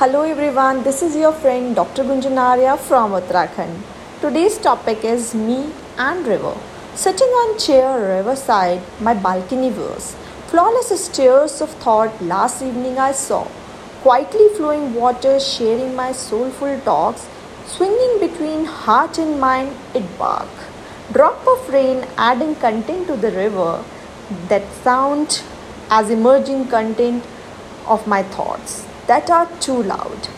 Hello everyone, this is your friend Dr. Gunjan Arya from Uttarakhand. Today's topic is me and river. Sitting on chair riverside, my balcony views. Flawless stairs of thought last evening I saw. Quietly flowing water sharing my soulful talks. Swinging between heart and mind, it bark. Drop of rain adding content to the river. That sound as emerging content of my thoughts that are too loud.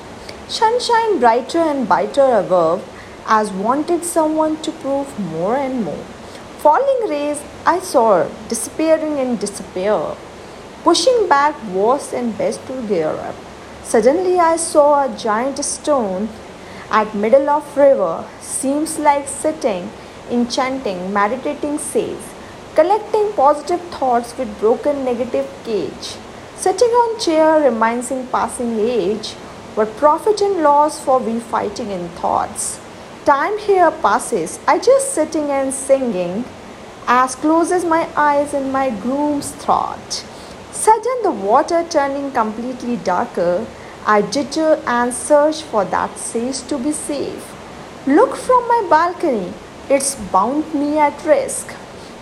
Sunshine brighter and brighter above, as wanted someone to prove more and more. Falling rays I saw disappearing and disappear, pushing back worse and best to gear up. Suddenly I saw a giant stone at middle of river, seems like sitting, enchanting, meditating says, collecting positive thoughts with broken negative cage. Sitting on chair reminds in passing age what profit and loss for we fighting in thoughts. Time here passes, I just sitting and singing, as close as my eyes and my groom's thought. Sudden the water turning completely darker, I jitter and search for that safe to be safe. Look from my balcony, it's bound me at risk.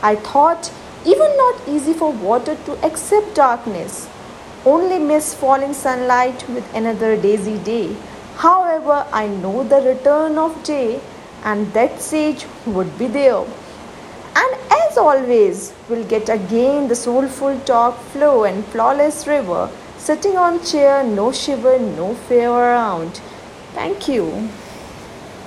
I thought even not easy for water to accept darkness only miss falling sunlight with another daisy day. However, I know the return of day and that sage would be there. And as always, we'll get again the soulful talk, flow, and flawless river, sitting on chair, no shiver, no fear around. Thank you.